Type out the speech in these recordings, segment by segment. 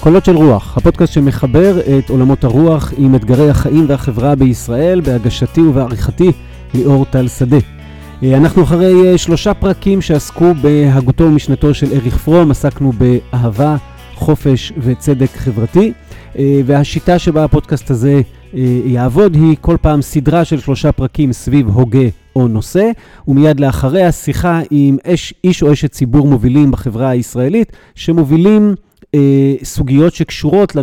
קולות של רוח, הפודקאסט שמחבר את עולמות הרוח עם אתגרי החיים והחברה בישראל, בהגשתי ובעריכתי ליאור טל שדה. אה, אנחנו אחרי אה, שלושה פרקים שעסקו בהגותו ומשנתו של אריך פרום, עסקנו באהבה, חופש וצדק חברתי, אה, והשיטה שבה הפודקאסט הזה יעבוד היא כל פעם סדרה של שלושה פרקים סביב הוגה או נושא, ומיד לאחריה שיחה עם איש, איש או אשת ציבור מובילים בחברה הישראלית, שמובילים סוגיות שקשורות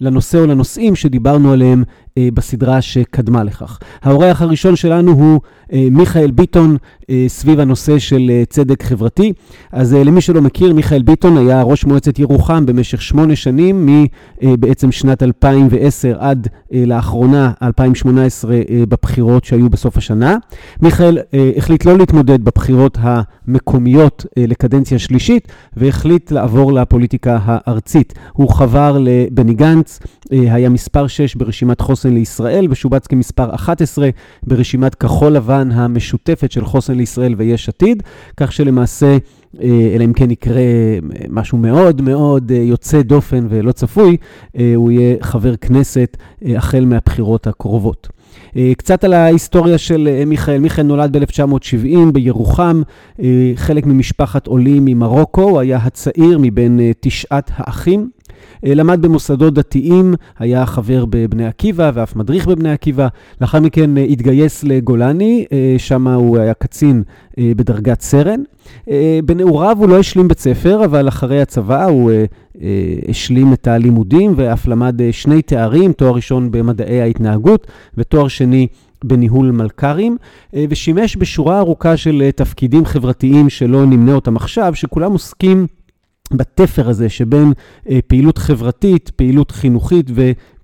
לנושא, או לנושאים שדיברנו עליהם אה, בסדרה שקדמה לכך. האורח הראשון שלנו הוא אה, מיכאל ביטון, אה, סביב הנושא של אה, צדק חברתי. אז אה, למי שלא מכיר, מיכאל ביטון היה ראש מועצת ירוחם במשך שמונה שנים, מבעצם אה, שנת 2010 עד אה, לאחרונה, 2018, אה, בבחירות שהיו בסוף השנה. מיכאל אה, החליט לא להתמודד בבחירות המקומיות אה, לקדנציה שלישית, והחליט לעבור לפוליטיקה הארצית. הוא חבר לבני גנץ, אה, היה מספר 6 ברשימת חוסן. חוסן לישראל, ושובץ כמספר 11 ברשימת כחול לבן המשותפת של חוסן לישראל ויש עתיד, כך שלמעשה, אה, אלא אם כן יקרה אה, משהו מאוד מאוד אה, יוצא דופן ולא צפוי, הוא יהיה חבר כנסת החל מהבחירות הקרובות. קצת על ההיסטוריה של מיכאל. מיכאל נולד ב-1970 בירוחם, חלק ממשפחת עולים ממרוקו, הוא היה הצעיר מבין תשעת האחים. אה, למד במוסדות דתיים, היה חבר בבני עקיבא ואף מדריך בבני עקיבא. לאחר מכן אה, התגייס לגולני, אה, שם הוא היה קצין בדרגת סרן. בנעוריו הוא לא השלים בית ספר, אבל אחרי הצבא הוא השלים את הלימודים ואף למד שני תארים, תואר ראשון במדעי ההתנהגות ותואר שני בניהול מלכ"רים, ושימש בשורה ארוכה של תפקידים חברתיים שלא נמנה אותם עכשיו, שכולם עוסקים בתפר הזה שבין אה, פעילות חברתית, פעילות חינוכית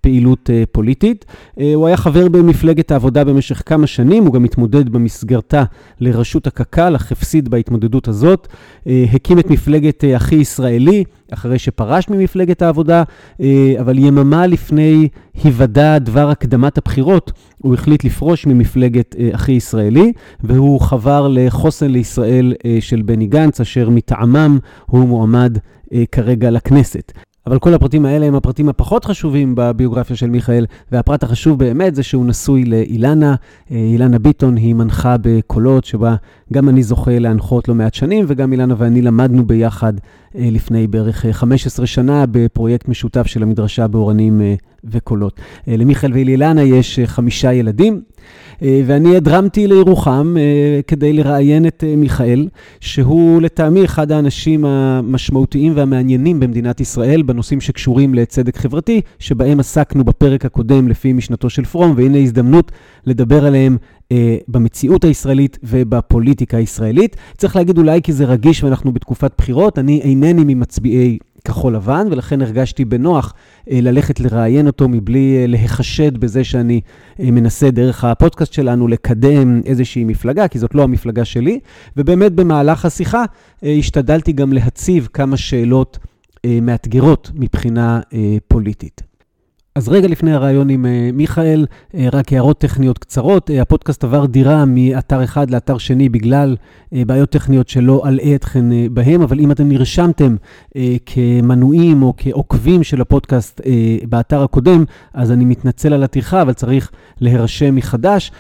פעילות uh, פוליטית. Uh, הוא היה חבר במפלגת העבודה במשך כמה שנים, הוא גם התמודד במסגרתה לראשות הקק"ל, אך הפסיד בהתמודדות הזאת. Uh, הקים את מפלגת אחי ישראלי, אחרי שפרש ממפלגת העבודה, אבל יממה לפני היוודע דבר הקדמת הבחירות, הוא החליט לפרוש ממפלגת אחי ישראלי, והוא חבר לחוסן לישראל של בני גנץ, אשר מטעמם הוא מועמד כרגע לכנסת. אבל כל הפרטים האלה הם הפרטים הפחות חשובים בביוגרפיה של מיכאל, והפרט החשוב באמת זה שהוא נשוי לאילנה. אה, אילנה ביטון היא מנחה בקולות, שבה גם אני זוכה להנחות לא מעט שנים, וגם אילנה ואני למדנו ביחד אה, לפני בערך 15 אה, שנה בפרויקט משותף של המדרשה באורנים וקולות. למיכאל ולאילנה יש חמישה ילדים. אה, ואני הדרמתי לירוחם אה, כדי לראיין את אה, מיכאל, שהוא לטעמי אחד האנשים המשמעותיים והמעניינים במדינת ישראל בנושאים שקשורים לצדק חברתי, שבהם עסקנו בפרק הקודם לפי משנתו של פרום, והנה הזדמנות לדבר עליהם במציאות הישראלית ובפוליטיקה הישראלית. צריך להגיד אולי כי זה רגיש ואנחנו בתקופת בחירות, אני אינני ממצביעי כחול לבן, ולכן הרגשתי בנוח אה, ללכת לראיין אותו מבלי אה, להיחשד בזה שאני אה, מנסה דרך הפודקאסט שלנו לקדם איזושהי מפלגה, כי זאת לא המפלגה שלי. ובאמת במהלך השיחה השתדלתי גם להציב כמה שאלות מאתגרות מבחינה פוליטית. אז רגע לפני הרעיון עם uh, מיכאל, uh, רק הערות טכניות קצרות. Uh, הפודקאסט עבר דירה מאתר אחד לאתר שני בגלל בעיות טכניות שלא אלאה אתכן בהם, אבל אם אתם נרשמתם כמנויים או כעוקבים של הפודקאסט באתר הקודם, אז אני מתנצל על הטרחה, אבל צריך להירשם מחדש.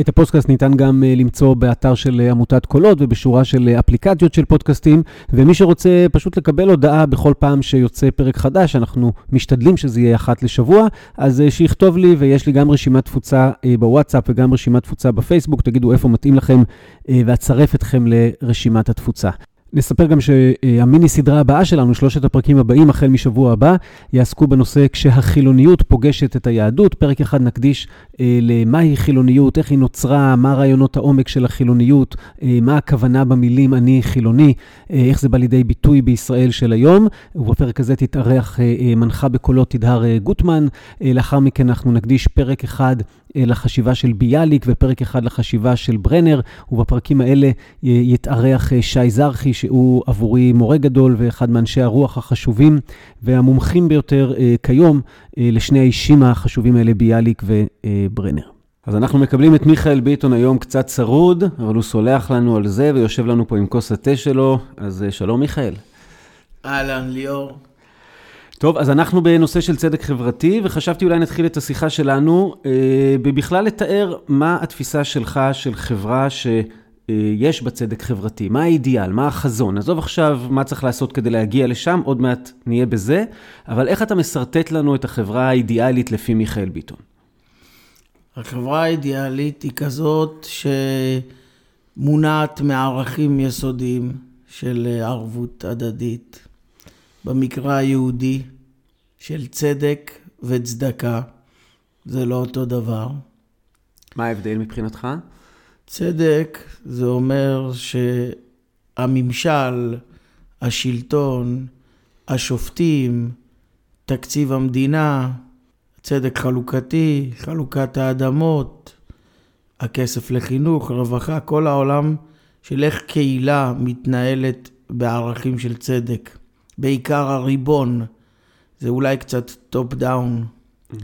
את הפודקאסט ניתן גם uh, למצוא באתר של uh, עמותת קולות ובשורה של uh, אפליקציות של פודקאסטים, ומי שרוצה פשוט לקבל הודעה בכל פעם שיוצא פרק חדש, אנחנו משתדלים שזה יהיה אחת לשבוע, אז שיכתוב לי, ויש לי גם רשימת תפוצה בוואטסאפ וגם רשימת תפוצה בפייסבוק, תגידו איפה מתאים לכם ואצרף אתכם לרשימת התפוצה. נספר גם שהמיני סדרה הבאה שלנו, שלושת הפרקים הבאים, החל משבוע הבא, יעסקו בנושא כשהחילוניות פוגשת את היהדות. פרק אחד נקדיש אה, למהי חילוניות, איך היא נוצרה, מה רעיונות העומק של החילוניות, אה, מה הכוונה במילים אני חילוני, אה, איך זה בא לידי ביטוי בישראל של היום. ובפרק הזה תתארח אה, אה, מנחה בקולות תדהר אה, גוטמן. אה, לאחר מכן אנחנו נקדיש פרק אחד אה, לחשיבה של ביאליק ופרק אחד לחשיבה של ברנר, ובפרקים האלה אה, יתארח אה, שי זרחי, שהוא עבורי מורה גדול ואחד מאנשי הרוח החשובים והמומחים ביותר כיום לשני האישים החשובים האלה, ביאליק וברנר. אז אנחנו מקבלים את מיכאל ביטון היום קצת צרוד, אבל הוא סולח לנו על זה ויושב לנו פה עם כוס התה שלו, אז שלום מיכאל. אהלן, ליאור. טוב, אז אנחנו בנושא של צדק חברתי, וחשבתי אולי נתחיל את השיחה שלנו אה, בבכלל לתאר מה התפיסה שלך של חברה שיש בה צדק חברתי, מה האידיאל, מה החזון. עזוב עכשיו מה צריך לעשות כדי להגיע לשם, עוד מעט נהיה בזה, אבל איך אתה משרטט לנו את החברה האידיאלית לפי מיכאל ביטון? החברה האידיאלית היא כזאת שמונעת מערכים יסודיים של ערבות הדדית. במקרא היהודי של צדק וצדקה, זה לא אותו דבר. מה ההבדל מבחינתך? צדק זה אומר שהממשל, השלטון, השופטים, תקציב המדינה, צדק חלוקתי, חלוקת האדמות, הכסף לחינוך, רווחה, כל העולם של איך קהילה מתנהלת בערכים של צדק. בעיקר הריבון, זה אולי קצת top down. Mm-hmm.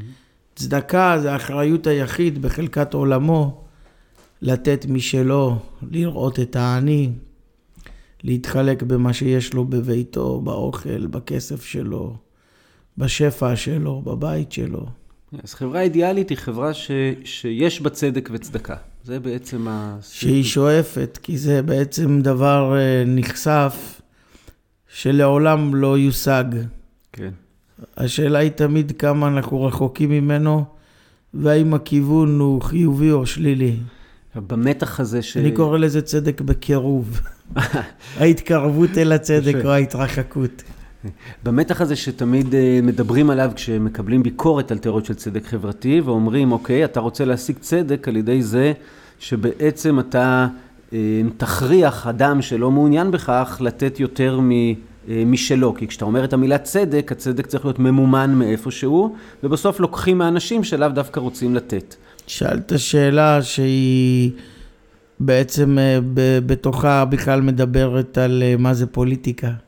צדקה זה אחריות היחיד בחלקת עולמו לתת משלו, לראות את העני, להתחלק במה שיש לו בביתו, באוכל, בכסף שלו, בשפע שלו, בבית שלו. אז חברה אידיאלית היא חברה ש, שיש בה צדק וצדקה. זה בעצם ה... שהיא שואפת, כי זה בעצם דבר אה, נכסף שלעולם לא יושג. כן. השאלה היא תמיד כמה אנחנו רחוקים ממנו, והאם הכיוון הוא חיובי או שלילי. במתח הזה ש... אני קורא לזה צדק בקירוב. ההתקרבות אל הצדק או ההתרחקות. במתח הזה שתמיד אה, מדברים עליו כשמקבלים ביקורת על תיאוריות של צדק חברתי, ואומרים, אוקיי, אתה רוצה להשיג צדק על ידי זה שבעצם אתה אה, תכריח אדם שלא מעוניין בכך לתת יותר אה, משלו. כי כשאתה אומר את המילה צדק, הצדק צריך להיות ממומן מאיפשהו, ובסוף לוקחים מאנשים שלאו דווקא רוצים לתת. שאלת שאלה שהיא בעצם בתוכה בכלל מדברת על מה זה פוליטיקה.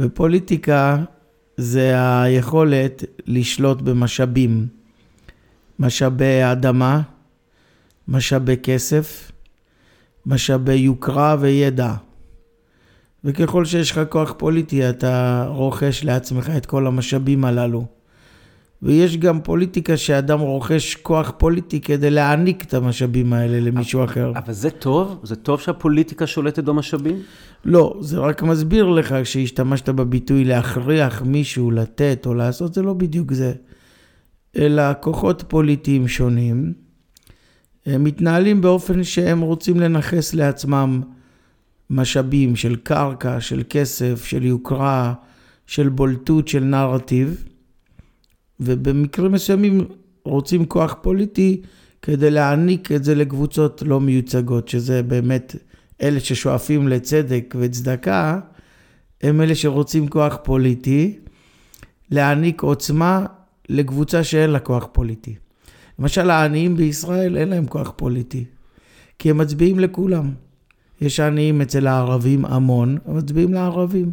ופוליטיקה זה היכולת לשלוט במשאבים. משאבי אדמה, משאבי כסף, משאבי יוקרה וידע. וככל שיש לך כוח פוליטי, אתה רוכש לעצמך את כל המשאבים הללו. ויש גם פוליטיקה שאדם רוכש כוח פוליטי כדי להעניק את המשאבים האלה למישהו אבל, אחר. אבל זה טוב? זה טוב שהפוליטיקה שולטת במשאבים? לא, זה רק מסביר לך שהשתמשת בביטוי להכריח מישהו לתת או לעשות, זה לא בדיוק זה. אלא כוחות פוליטיים שונים. הם מתנהלים באופן שהם רוצים לנכס לעצמם משאבים של קרקע, של כסף, של יוקרה, של בולטות, של נרטיב, ובמקרים מסוימים רוצים כוח פוליטי כדי להעניק את זה לקבוצות לא מיוצגות, שזה באמת אלה ששואפים לצדק וצדקה, הם אלה שרוצים כוח פוליטי, להעניק עוצמה לקבוצה שאין לה כוח פוליטי. למשל העניים בישראל אין להם כוח פוליטי, כי הם מצביעים לכולם. יש עניים אצל הערבים המון, הם מצביעים לערבים.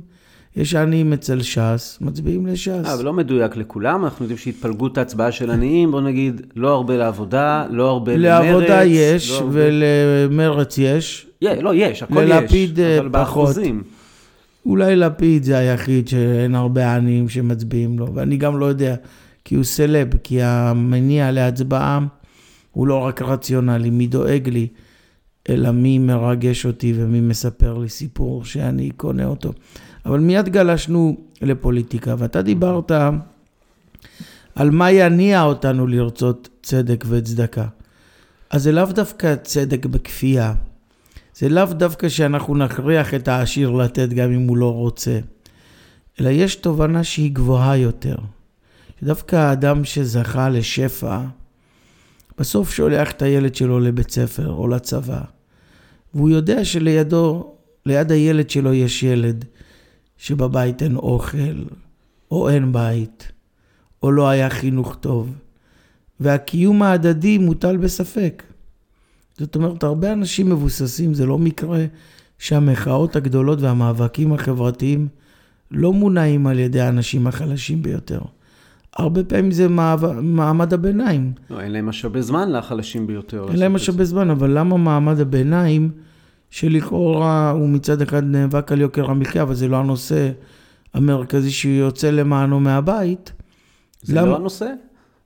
יש עניים אצל ש"ס, מצביעים לש"ס. אה, אבל לא מדויק לכולם, אנחנו יודעים שהתפלגות ההצבעה של עניים, בוא נגיד, לא הרבה לעבודה, לא הרבה למרץ. לעבודה יש, לא ולמרץ יש. Yeah, לא, יש, הכל ללפיד יש. ללפיד אה, פחות. באחוזים. אולי לפיד זה היחיד שאין הרבה עניים שמצביעים לו, ואני גם לא יודע. כי הוא סלב, כי המניע להצבעה הוא לא רק רציונלי, מי דואג לי, אלא מי מרגש אותי ומי מספר לי סיפור שאני קונה אותו. אבל מיד גלשנו לפוליטיקה, ואתה דיברת על מה יניע אותנו לרצות צדק וצדקה. אז זה לאו דווקא צדק בכפייה. זה לאו דווקא שאנחנו נכריח את העשיר לתת גם אם הוא לא רוצה, אלא יש תובנה שהיא גבוהה יותר. שדווקא האדם שזכה לשפע, בסוף שולח את הילד שלו לבית ספר או לצבא, והוא יודע שלידו, ליד הילד שלו יש ילד שבבית אין אוכל, או אין בית, או לא היה חינוך טוב, והקיום ההדדי מוטל בספק. זאת אומרת, הרבה אנשים מבוססים, זה לא מקרה שהמחאות הגדולות והמאבקים החברתיים לא מונעים על ידי האנשים החלשים ביותר. הרבה פעמים זה מעמד הביניים. לא, אין להם משאבי זמן לחלשים ביותר. אין להם משאבי זמן, אבל למה מעמד הביניים, שלכאורה הוא מצד אחד נאבק על יוקר המחיה, אבל זה לא הנושא המרכזי שהוא יוצא למענו מהבית. זה למה? לא הנושא?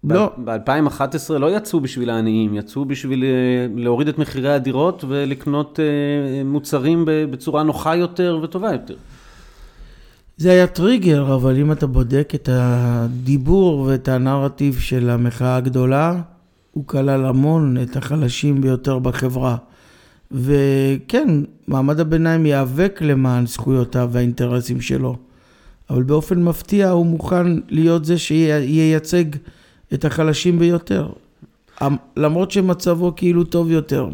לא. ב-2011 לא יצאו בשביל העניים, יצאו בשביל אה, להוריד את מחירי הדירות ולקנות אה, מוצרים בצורה נוחה יותר וטובה יותר. זה היה טריגר, אבל אם אתה בודק את הדיבור ואת הנרטיב של המחאה הגדולה, הוא כלל המון את החלשים ביותר בחברה. וכן, מעמד הביניים ייאבק למען זכויותיו והאינטרסים שלו, אבל באופן מפתיע הוא מוכן להיות זה שייצג את החלשים ביותר, למרות שמצבו כאילו טוב יותר.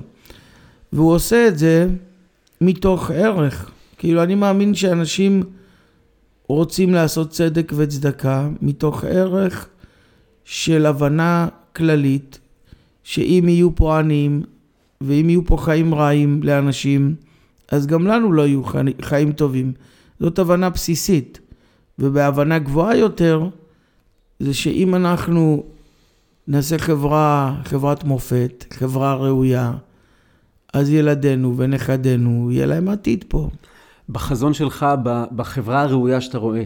והוא עושה את זה מתוך ערך. כאילו, אני מאמין שאנשים רוצים לעשות צדק וצדקה מתוך ערך של הבנה כללית, שאם יהיו פה עניים ואם יהיו פה חיים רעים לאנשים, אז גם לנו לא יהיו חיים טובים. זאת הבנה בסיסית. ובהבנה גבוהה יותר, זה שאם אנחנו נעשה חברה, חברת מופת, חברה ראויה, אז ילדינו ונכדינו, יהיה להם עתיד פה. בחזון שלך, בחברה הראויה שאתה רואה,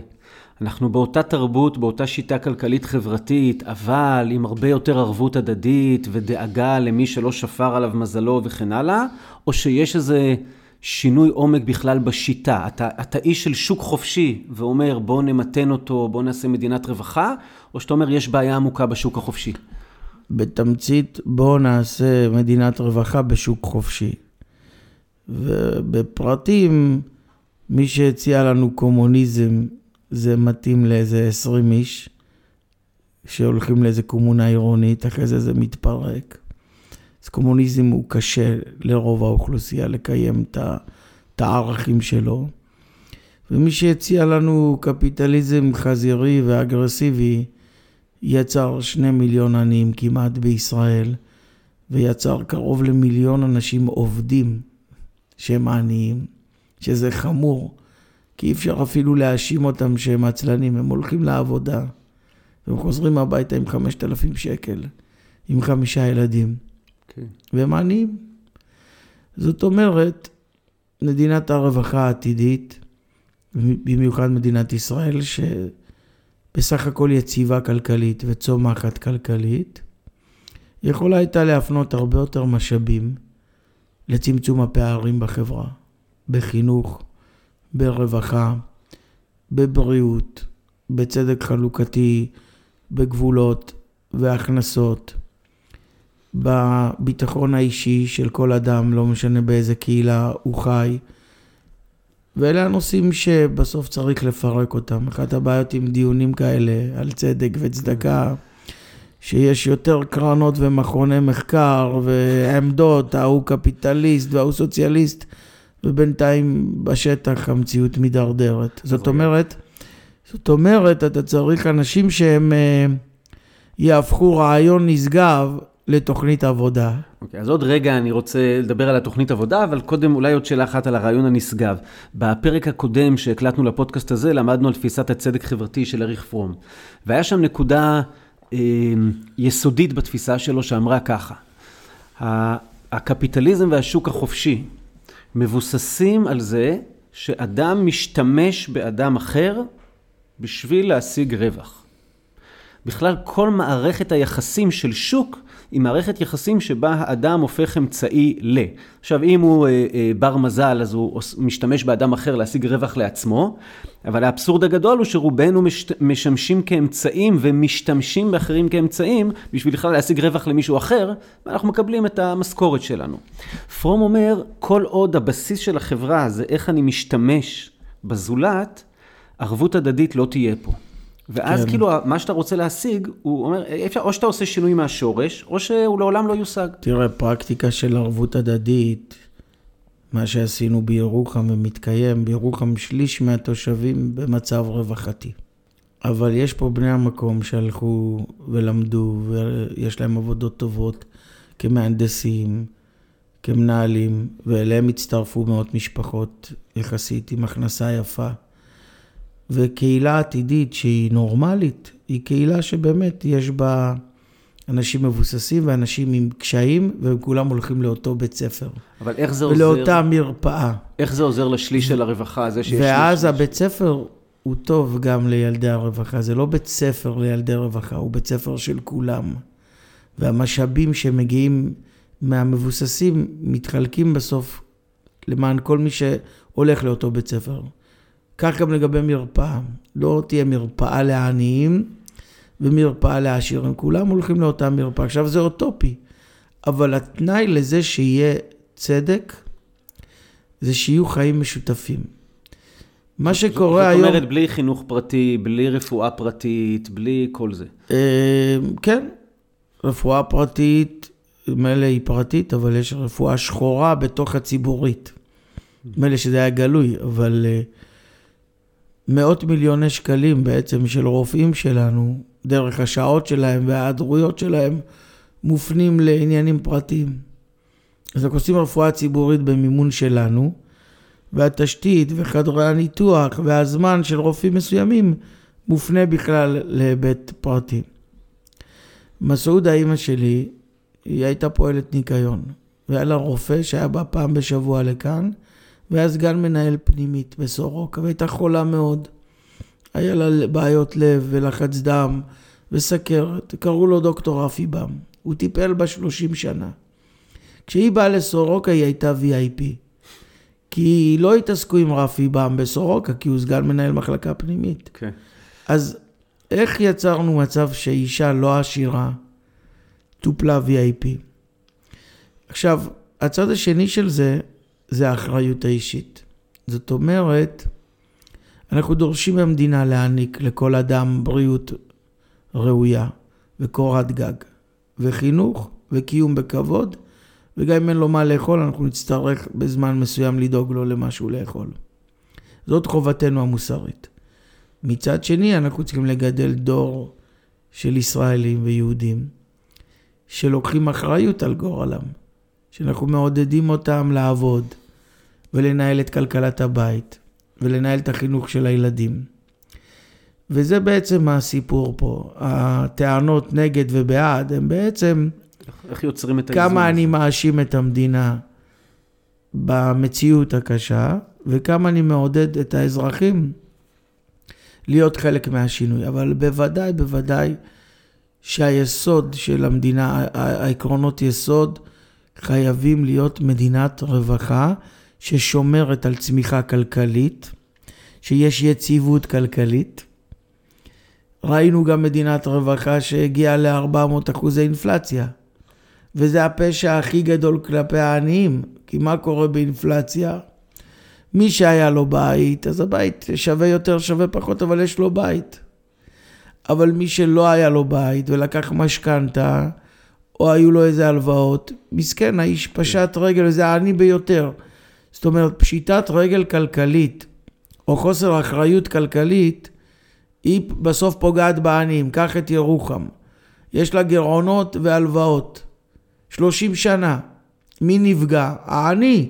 אנחנו באותה תרבות, באותה שיטה כלכלית חברתית, אבל עם הרבה יותר ערבות הדדית ודאגה למי שלא שפר עליו מזלו וכן הלאה, או שיש איזה שינוי עומק בכלל בשיטה. אתה, אתה איש של שוק חופשי ואומר בוא נמתן אותו, בוא נעשה מדינת רווחה, או שאתה אומר יש בעיה עמוקה בשוק החופשי? בתמצית בוא נעשה מדינת רווחה בשוק חופשי. ובפרטים, מי שהציע לנו קומוניזם זה מתאים לאיזה 20 איש שהולכים לאיזה קומונה עירונית, אחרי זה זה מתפרק. אז קומוניזם הוא קשה לרוב האוכלוסייה לקיים את הערכים שלו. ומי שהציע לנו קפיטליזם חזירי ואגרסיבי, יצר שני מיליון עניים כמעט בישראל, ויצר קרוב למיליון אנשים עובדים שהם עניים, שזה חמור. כי אי אפשר אפילו להאשים אותם שהם עצלנים, הם הולכים לעבודה, והם חוזרים הביתה עם 5,000 שקל, עם חמישה ילדים, okay. כן. והם עניים. זאת אומרת, מדינת הרווחה העתידית, במיוחד מדינת ישראל, שבסך הכל יציבה כלכלית וצומחת כלכלית, יכולה הייתה להפנות הרבה יותר משאבים לצמצום הפערים בחברה, בחינוך, ברווחה, בבריאות, בצדק חלוקתי, בגבולות והכנסות, בביטחון האישי של כל אדם, לא משנה באיזה קהילה הוא חי. ואלה הנושאים שבסוף צריך לפרק אותם. אחת הבעיות עם דיונים כאלה על צדק וצדקה, שיש יותר קרנות ומכוני מחקר ועמדות, ההוא קפיטליסט וההוא סוציאליסט. ובינתיים בשטח המציאות מידרדרת. זאת אומרת, זאת אומרת, אתה צריך אנשים שהם אה, יהפכו רעיון נשגב לתוכנית עבודה. אוקיי, okay, אז עוד רגע אני רוצה לדבר על התוכנית עבודה, אבל קודם אולי עוד שאלה אחת על הרעיון הנשגב. בפרק הקודם שהקלטנו לפודקאסט הזה, למדנו על תפיסת הצדק חברתי של אריך פרום. והיה שם נקודה אה, יסודית בתפיסה שלו שאמרה ככה, הקפיטליזם והשוק החופשי מבוססים על זה שאדם משתמש באדם אחר בשביל להשיג רווח. בכלל כל מערכת היחסים של שוק היא מערכת יחסים שבה האדם הופך אמצעי ל. עכשיו, אם הוא אה, אה, בר מזל, אז הוא משתמש באדם אחר להשיג רווח לעצמו, אבל האבסורד הגדול הוא שרובנו מש, משמשים כאמצעים ומשתמשים באחרים כאמצעים בשביל בכלל להשיג רווח למישהו אחר, ואנחנו מקבלים את המשכורת שלנו. פרום אומר, כל עוד הבסיס של החברה זה איך אני משתמש בזולת, ערבות הדדית לא תהיה פה. ואז כן. כאילו מה שאתה רוצה להשיג, הוא אומר, אפשר, או שאתה עושה שינוי מהשורש, או שהוא לעולם לא יושג. תראה, פרקטיקה של ערבות הדדית, מה שעשינו בירוחם ומתקיים, בירוחם שליש מהתושבים במצב רווחתי. אבל יש פה בני המקום שהלכו ולמדו, ויש להם עבודות טובות כמהנדסים, כמנהלים, ואליהם הצטרפו מאות משפחות יחסית עם הכנסה יפה. וקהילה עתידית שהיא נורמלית, היא קהילה שבאמת יש בה אנשים מבוססים ואנשים עם קשיים, והם כולם הולכים לאותו בית ספר. אבל איך זה עוזר? ולאותה מרפאה. איך זה עוזר לשליש של הרווחה, זה שיש ואז שליש? הבית ספר הוא טוב גם לילדי הרווחה, זה לא בית ספר לילדי רווחה, הוא בית ספר של כולם. והמשאבים שמגיעים מהמבוססים מתחלקים בסוף למען כל מי שהולך לאותו בית ספר. כך גם לגבי מרפאה, לא תהיה מרפאה לעניים ומרפאה לעשירים, כולם הולכים לאותה מרפאה. עכשיו זה אוטופי, אבל התנאי לזה שיהיה צדק זה שיהיו חיים משותפים. מה שקורה היום... זאת אומרת, בלי חינוך פרטי, בלי רפואה פרטית, בלי כל זה. אה, כן, רפואה פרטית, מילא היא פרטית, אבל יש רפואה שחורה בתוך הציבורית. מילא שזה היה גלוי, אבל אה, מאות מיליוני שקלים בעצם של רופאים שלנו, דרך השעות שלהם וההיעדרויות שלהם, מופנים לעניינים פרטיים. אז אנחנו עושים רפואה ציבורית במימון שלנו, והתשתית וחדרי הניתוח והזמן של רופאים מסוימים מופנה בכלל להיבט פרטי. מסעודה, אימא שלי, היא הייתה פועלת ניקיון, והיה לה רופא שהיה בא פעם בשבוע לכאן, והיה סגן מנהל פנימית בסורוקה, והייתה חולה מאוד. היה לה בעיות לב ולחץ דם וסכרת, קראו לו דוקטור רפי בם. הוא טיפל בה 30 שנה. כשהיא באה לסורוקה היא הייתה VIP. כי לא התעסקו עם רפי בם בסורוקה, כי הוא סגן מנהל מחלקה פנימית. כן. Okay. אז איך יצרנו מצב שאישה לא עשירה טופלה VIP? עכשיו, הצד השני של זה, זה האחריות האישית. זאת אומרת, אנחנו דורשים מהמדינה להעניק לכל אדם בריאות ראויה וקורת גג, וחינוך וקיום בכבוד, וגם אם אין לו מה לאכול, אנחנו נצטרך בזמן מסוים לדאוג לו למשהו לאכול. זאת חובתנו המוסרית. מצד שני, אנחנו צריכים לגדל דור של ישראלים ויהודים שלוקחים אחריות על גורלם, שאנחנו מעודדים אותם לעבוד ולנהל את כלכלת הבית ולנהל את החינוך של הילדים. וזה בעצם הסיפור פה. הטענות נגד ובעד הם בעצם איך יוצרים את האיזון? כמה אני מאשים את המדינה במציאות הקשה, וכמה אני מעודד את האזרחים להיות חלק מהשינוי. אבל בוודאי, בוודאי שהיסוד של המדינה, העקרונות יסוד, חייבים להיות מדינת רווחה ששומרת על צמיחה כלכלית, שיש יציבות כלכלית. ראינו גם מדינת רווחה שהגיעה ל-400 אחוזי אינפלציה. וזה הפשע הכי גדול כלפי העניים, כי מה קורה באינפלציה? מי שהיה לו בית, אז הבית שווה יותר, שווה פחות, אבל יש לו בית. אבל מי שלא היה לו בית ולקח משכנתה, או היו לו איזה הלוואות, מסכן, האיש פשט רגל, וזה העני ביותר. זאת אומרת, פשיטת רגל כלכלית, או חוסר אחריות כלכלית, היא בסוף פוגעת בעניים. קח את ירוחם. יש לה גירעונות והלוואות. 30 שנה. מי נפגע? העני.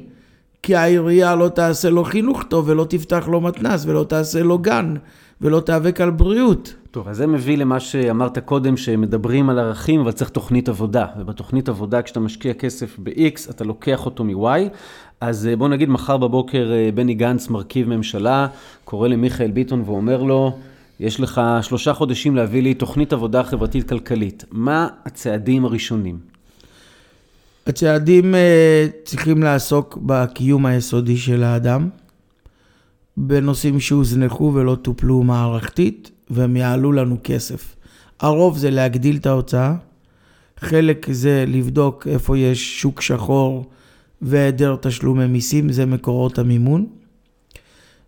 כי העירייה לא תעשה לו חינוך טוב ולא תפתח לו מתנ"ס ולא תעשה לו גן ולא תיאבק על בריאות. טוב, אז זה מביא למה שאמרת קודם, שמדברים על ערכים, אבל צריך תוכנית עבודה. ובתוכנית עבודה, כשאתה משקיע כסף ב-X, אתה לוקח אותו מ-Y. אז אה, בוא נגיד, מחר בבוקר אה, בני גנץ מרכיב ממשלה, קורא למיכאל ביטון ואומר לו, יש לך שלושה חודשים להביא לי תוכנית עבודה חברתית-כלכלית. מה הצעדים הראשונים? הצעדים אה, צריכים לעסוק בקיום היסודי של האדם, בנושאים שהוזנחו ולא טופלו מערכתית, והם יעלו לנו כסף. הרוב זה להגדיל את ההוצאה, חלק זה לבדוק איפה יש שוק שחור והיעדר תשלומי מיסים, זה מקורות המימון.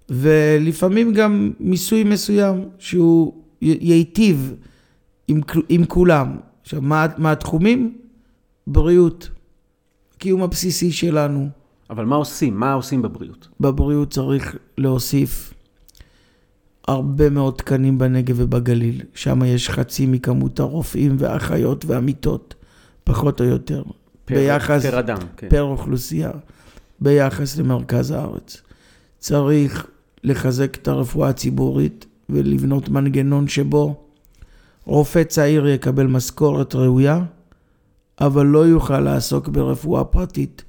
ולפעמים גם מיסוי מסוים שהוא ייטיב עם, עם כולם. עכשיו, מה, מה התחומים? בריאות, הקיום הבסיסי שלנו. אבל מה עושים? מה עושים בבריאות? בבריאות צריך להוסיף הרבה מאוד תקנים בנגב ובגליל. שם יש חצי מכמות הרופאים והאחיות והמיטות, פחות או יותר. פר, ביחס, פר אדם, כן. פר אוכלוסייה, ביחס למרכז הארץ. צריך לחזק את הרפואה הציבורית ולבנות מנגנון שבו רופא צעיר יקבל משכורת ראויה, אבל לא יוכל לעסוק ברפואה פרטית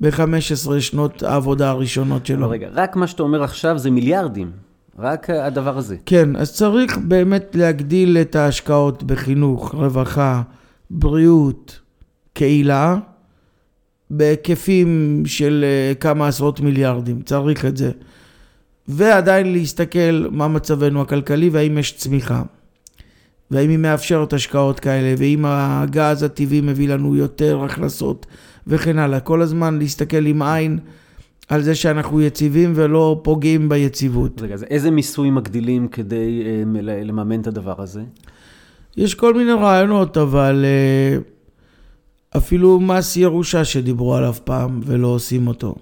ב-15 שנות העבודה הראשונות שלו. רגע, רק מה שאתה אומר עכשיו זה מיליארדים. רק הדבר הזה. כן, אז צריך באמת להגדיל את ההשקעות בחינוך, רווחה, בריאות, קהילה, בהיקפים של אה, כמה עשרות מיליארדים, צריך את זה. ועדיין להסתכל מה מצבנו הכלכלי והאם יש צמיחה. והאם היא מאפשרת השקעות כאלה, ואם הגז הטבעי מביא לנו יותר הכנסות וכן הלאה. כל הזמן להסתכל עם עין על זה שאנחנו יציבים ולא פוגעים ביציבות. רגע, אז איזה מיסוי מגדילים כדי אה, לממן את הדבר הזה? יש כל מיני רעיונות, אבל אה, אפילו מס ירושה שדיברו עליו פעם ולא עושים אותו.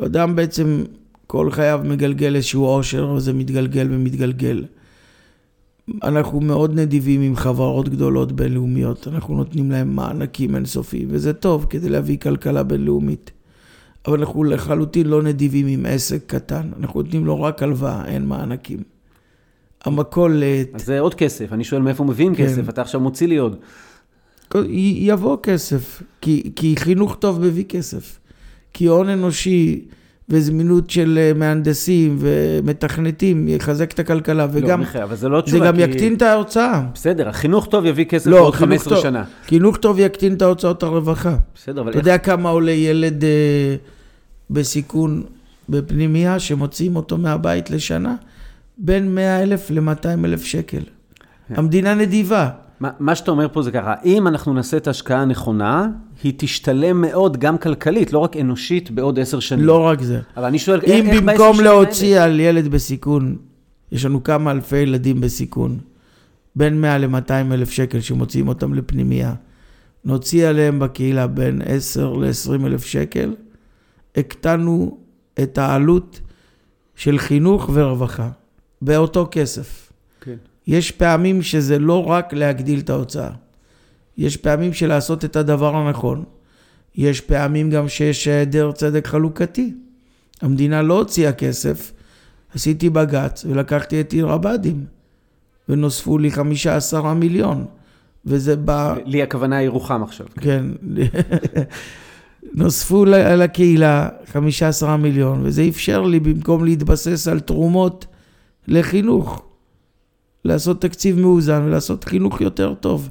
אדם בעצם כל חייו מגלגל איזשהו עושר, וזה מתגלגל ומתגלגל. אנחנו מאוד נדיבים עם חברות גדולות בינלאומיות, אנחנו נותנים להם מענקים אינסופיים, וזה טוב כדי להביא כלכלה בינלאומית. אבל אנחנו לחלוטין לא נדיבים עם עסק קטן, אנחנו נותנים לו רק הלוואה, אין מענקים. המכולת... אז זה עוד כסף, אני שואל מאיפה מביאים כן. כסף, אתה עכשיו מוציא לי עוד. יבוא כסף, כי, כי חינוך טוב מביא כסף. כי הון אנושי וזמינות של אה, מהנדסים ומתכנתים יחזק את הכלכלה, וגם... לא, מיכאל, אבל זה לא תשובה, זה גם כי... יקטין את ההוצאה. בסדר, החינוך טוב יביא כסף לא, בעוד 15 טוב, שנה. חינוך טוב יקטין את ההוצאות הרווחה. בסדר, אבל אתה איך... יודע כמה עולה ילד אה, בסיכון בפנימייה, שמוציאים אותו מהבית לשנה? בין 100 אלף ל-200 אלף שקל. כן. המדינה נדיבה. מה, מה שאתה אומר פה זה ככה, אם אנחנו נעשה את ההשקעה הנכונה, היא תשתלם מאוד גם כלכלית, לא רק אנושית, בעוד עשר שנים. לא רק זה. אבל אני שואל, אם איך במקום להוציא האלה? על ילד בסיכון, יש לנו כמה אלפי ילדים בסיכון, בין 100 ל-200 אלף שקל שמוציאים אותם לפנימייה, נוציא עליהם בקהילה בין 10 ל-20 אלף שקל, הקטנו את העלות של חינוך ורווחה, באותו כסף. כן. יש פעמים שזה לא רק להגדיל את ההוצאה. יש פעמים של לעשות את הדבר הנכון. יש פעמים גם שיש היעדר צדק חלוקתי. המדינה לא הוציאה כסף, עשיתי בג"ץ ולקחתי את עיר הבה"דים, ונוספו לי חמישה עשרה מיליון, וזה בא... לי הכוונה ירוחם עכשיו. כן, נוספו לקהילה חמישה עשרה מיליון, וזה אפשר לי במקום להתבסס על תרומות לחינוך, לעשות תקציב מאוזן ולעשות חינוך יותר טוב.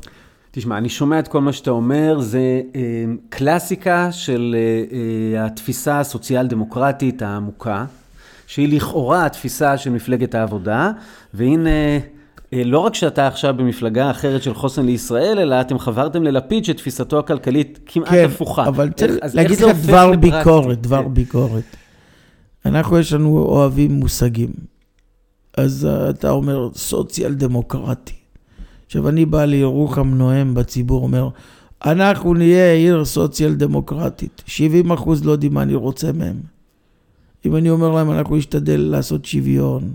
תשמע, אני שומע את כל מה שאתה אומר, זה אה, קלאסיקה של אה, אה, התפיסה הסוציאל-דמוקרטית העמוקה, שהיא לכאורה התפיסה של מפלגת העבודה, והנה, אה, לא רק שאתה עכשיו במפלגה אחרת של חוסן לישראל, אלא אתם חברתם ללפיד שתפיסתו הכלכלית כמעט כן, הפוכה. כן, אבל צריך להגיד לך דבר ביקורת, דבר כן. ביקורת. אנחנו, יש לנו אוהבים מושגים. אז אתה אומר סוציאל דמוקרטי. עכשיו, אני בא לירוחם נואם בציבור, אומר, אנחנו נהיה עיר סוציאל דמוקרטית. 70 אחוז לא יודעים מה אני רוצה מהם. אם אני אומר להם, אנחנו נשתדל לעשות שוויון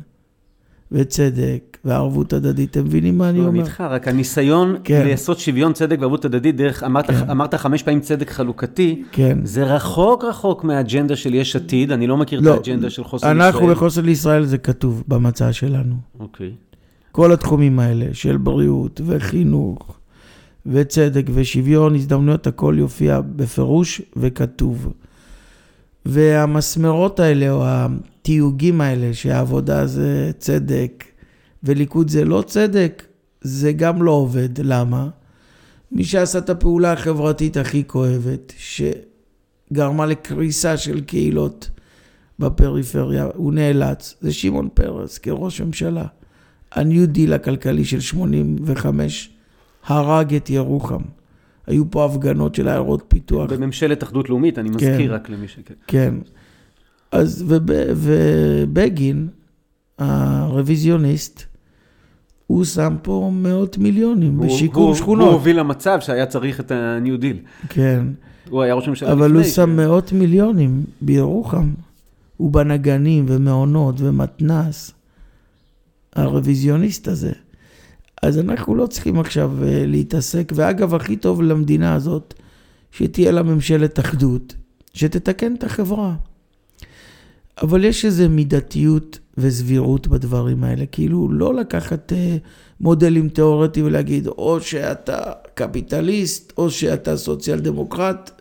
וצדק וערבות הדדית, אתם מבינים מה אני אומר? אני איתך, רק הניסיון כן. לעשות שוויון, צדק וערבות הדדית, דרך, אמרת, כן. אמרת חמש פעמים צדק חלוקתי, כן. זה רחוק רחוק מהאג'נדה של יש עתיד, אני לא מכיר לא, את האג'נדה של חוסן לישראל. אנחנו בחוסן לישראל זה כתוב במצע שלנו. אוקיי. כל התחומים האלה של בריאות וחינוך וצדק ושוויון הזדמנויות, הכל יופיע בפירוש וכתוב. והמסמרות האלה, או התיוגים האלה, שהעבודה זה צדק וליכוד זה לא צדק, זה גם לא עובד. למה? מי שעשה את הפעולה החברתית הכי כואבת, שגרמה לקריסה של קהילות בפריפריה, הוא נאלץ, זה שמעון פרס כראש ממשלה. ה New Deal הכלכלי של 85 הרג את ירוחם. היו פה הפגנות של עיירות פיתוח. בממשלת אחדות לאומית, אני מזכיר כן, רק למי ש... כן. אז וב, ובגין, הרוויזיוניסט, הוא שם פה מאות מיליונים הוא, בשיקום הוא, שכונות. הוא הוביל למצב שהיה צריך את ה New Deal. כן. הוא היה ראש ממשלה לפני. אבל הוא שם כן. מאות מיליונים בירוחם. הוא בנה גנים ומעונות ומתנ"ס. הרוויזיוניסט הזה. אז אנחנו לא צריכים עכשיו אה, להתעסק, ואגב, הכי טוב למדינה הזאת, שתהיה לה ממשלת אחדות, שתתקן את החברה. אבל יש איזו מידתיות וסבירות בדברים האלה, כאילו לא לקחת אה, מודלים תיאורטיים ולהגיד, או שאתה קפיטליסט, או שאתה סוציאל דמוקרט,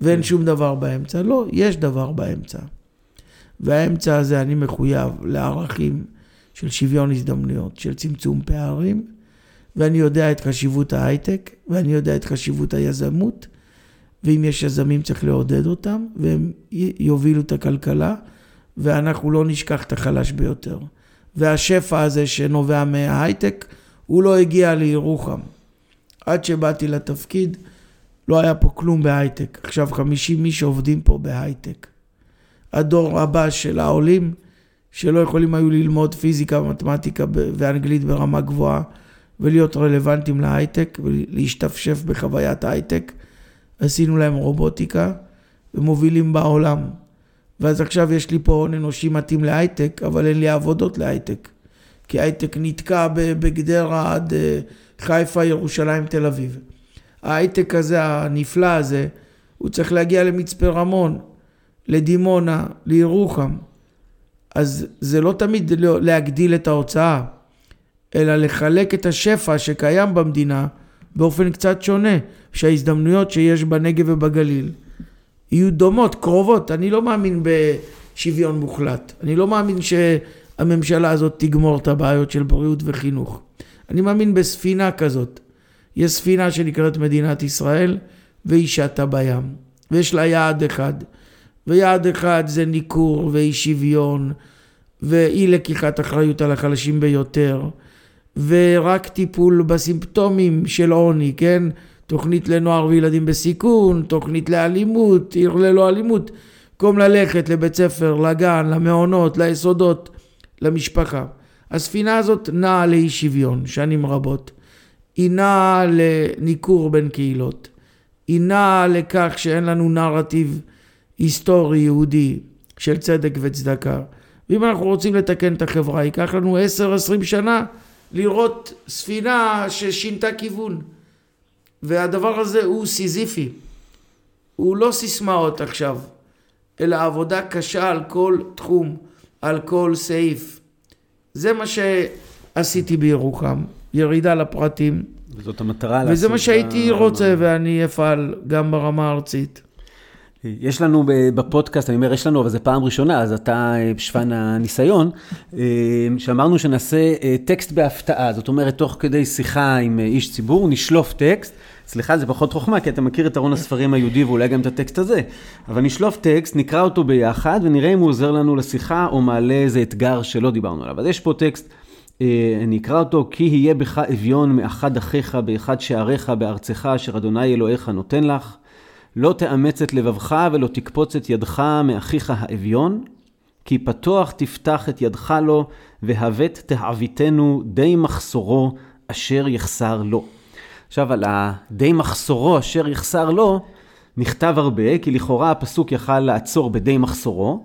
ואין שום דבר באמצע. לא, יש דבר באמצע. והאמצע הזה אני מחויב לערכים של שוויון הזדמנויות, של צמצום פערים, ואני יודע את חשיבות ההייטק, ואני יודע את חשיבות היזמות, ואם יש יזמים צריך לעודד אותם, והם יובילו את הכלכלה, ואנחנו לא נשכח את החלש ביותר. והשפע הזה שנובע מההייטק, הוא לא הגיע לירוחם. עד שבאתי לתפקיד, לא היה פה כלום בהייטק. עכשיו 50 איש עובדים פה בהייטק. הדור הבא של העולים, שלא יכולים היו ללמוד פיזיקה ומתמטיקה ואנגלית ברמה גבוהה, ולהיות רלוונטיים להייטק ולהשתפשף בחוויית הייטק. עשינו להם רובוטיקה ומובילים בעולם. ואז עכשיו יש לי פה הון אנושי מתאים להייטק, אבל אין לי עבודות להייטק. כי הייטק נתקע בגדרה עד אה, חיפה, ירושלים, תל אביב. ההייטק הזה, הנפלא הזה, הוא צריך להגיע למצפה רמון, לדימונה, לירוחם. אז זה לא תמיד להגדיל את ההוצאה, אלא לחלק את השפע שקיים במדינה באופן קצת שונה, שההזדמנויות שיש בנגב ובגליל יהיו דומות, קרובות. אני לא מאמין בשוויון מוחלט. אני לא מאמין שהממשלה הזאת תגמור את הבעיות של בריאות וחינוך. אני מאמין בספינה כזאת. יש ספינה שנקראת מדינת ישראל, והיא שטה בים, ויש לה יעד אחד. ויעד אחד זה ניכור ואי שוויון ואי לקיחת אחריות על החלשים ביותר ורק טיפול בסימפטומים של עוני, כן? תוכנית לנוער וילדים בסיכון, תוכנית לאלימות, עיר ללא אלימות. במקום ללכת לבית ספר, לגן, למעונות, ליסודות, למשפחה. הספינה הזאת נעה לאי שוויון שנים רבות. היא נעה לניכור בין קהילות. היא נעה לכך שאין לנו נרטיב היסטורי יהודי של צדק וצדקה. ואם אנחנו רוצים לתקן את החברה, ייקח לנו 10-20 שנה לראות ספינה ששינתה כיוון. והדבר הזה הוא סיזיפי. הוא לא סיסמאות עכשיו, אלא עבודה קשה על כל תחום, על כל סעיף. זה מה שעשיתי בירוחם, ירידה לפרטים. וזאת המטרה וזה מה שהייתי רוצה, ואני אפעל גם ברמה הארצית. יש לנו בפודקאסט, אני אומר יש לנו, אבל זו פעם ראשונה, אז אתה אה, בשפן הניסיון, אה, שאמרנו שנעשה אה, טקסט בהפתעה, זאת אומרת, תוך כדי שיחה עם איש ציבור, נשלוף טקסט. סליחה, זה פחות חוכמה, כי אתה מכיר את ארון הספרים היהודי ואולי גם את הטקסט הזה. אבל נשלוף טקסט, נקרא אותו ביחד, ונראה אם הוא עוזר לנו לשיחה, או מעלה איזה אתגר שלא דיברנו עליו. אז יש פה טקסט, אני אקרא אותו, כי יהיה בך אביון מאחד אחיך באחד שעריך בארצך, אשר אדוני אלוהיך נותן לך. לא תאמץ את לבבך ולא תקפוץ את ידך מאחיך האביון, כי פתוח תפתח את ידך לו, והבט תעביתנו די מחסורו אשר יחסר לו. עכשיו, על הדי מחסורו אשר יחסר לו, נכתב הרבה, כי לכאורה הפסוק יכל לעצור בדי מחסורו,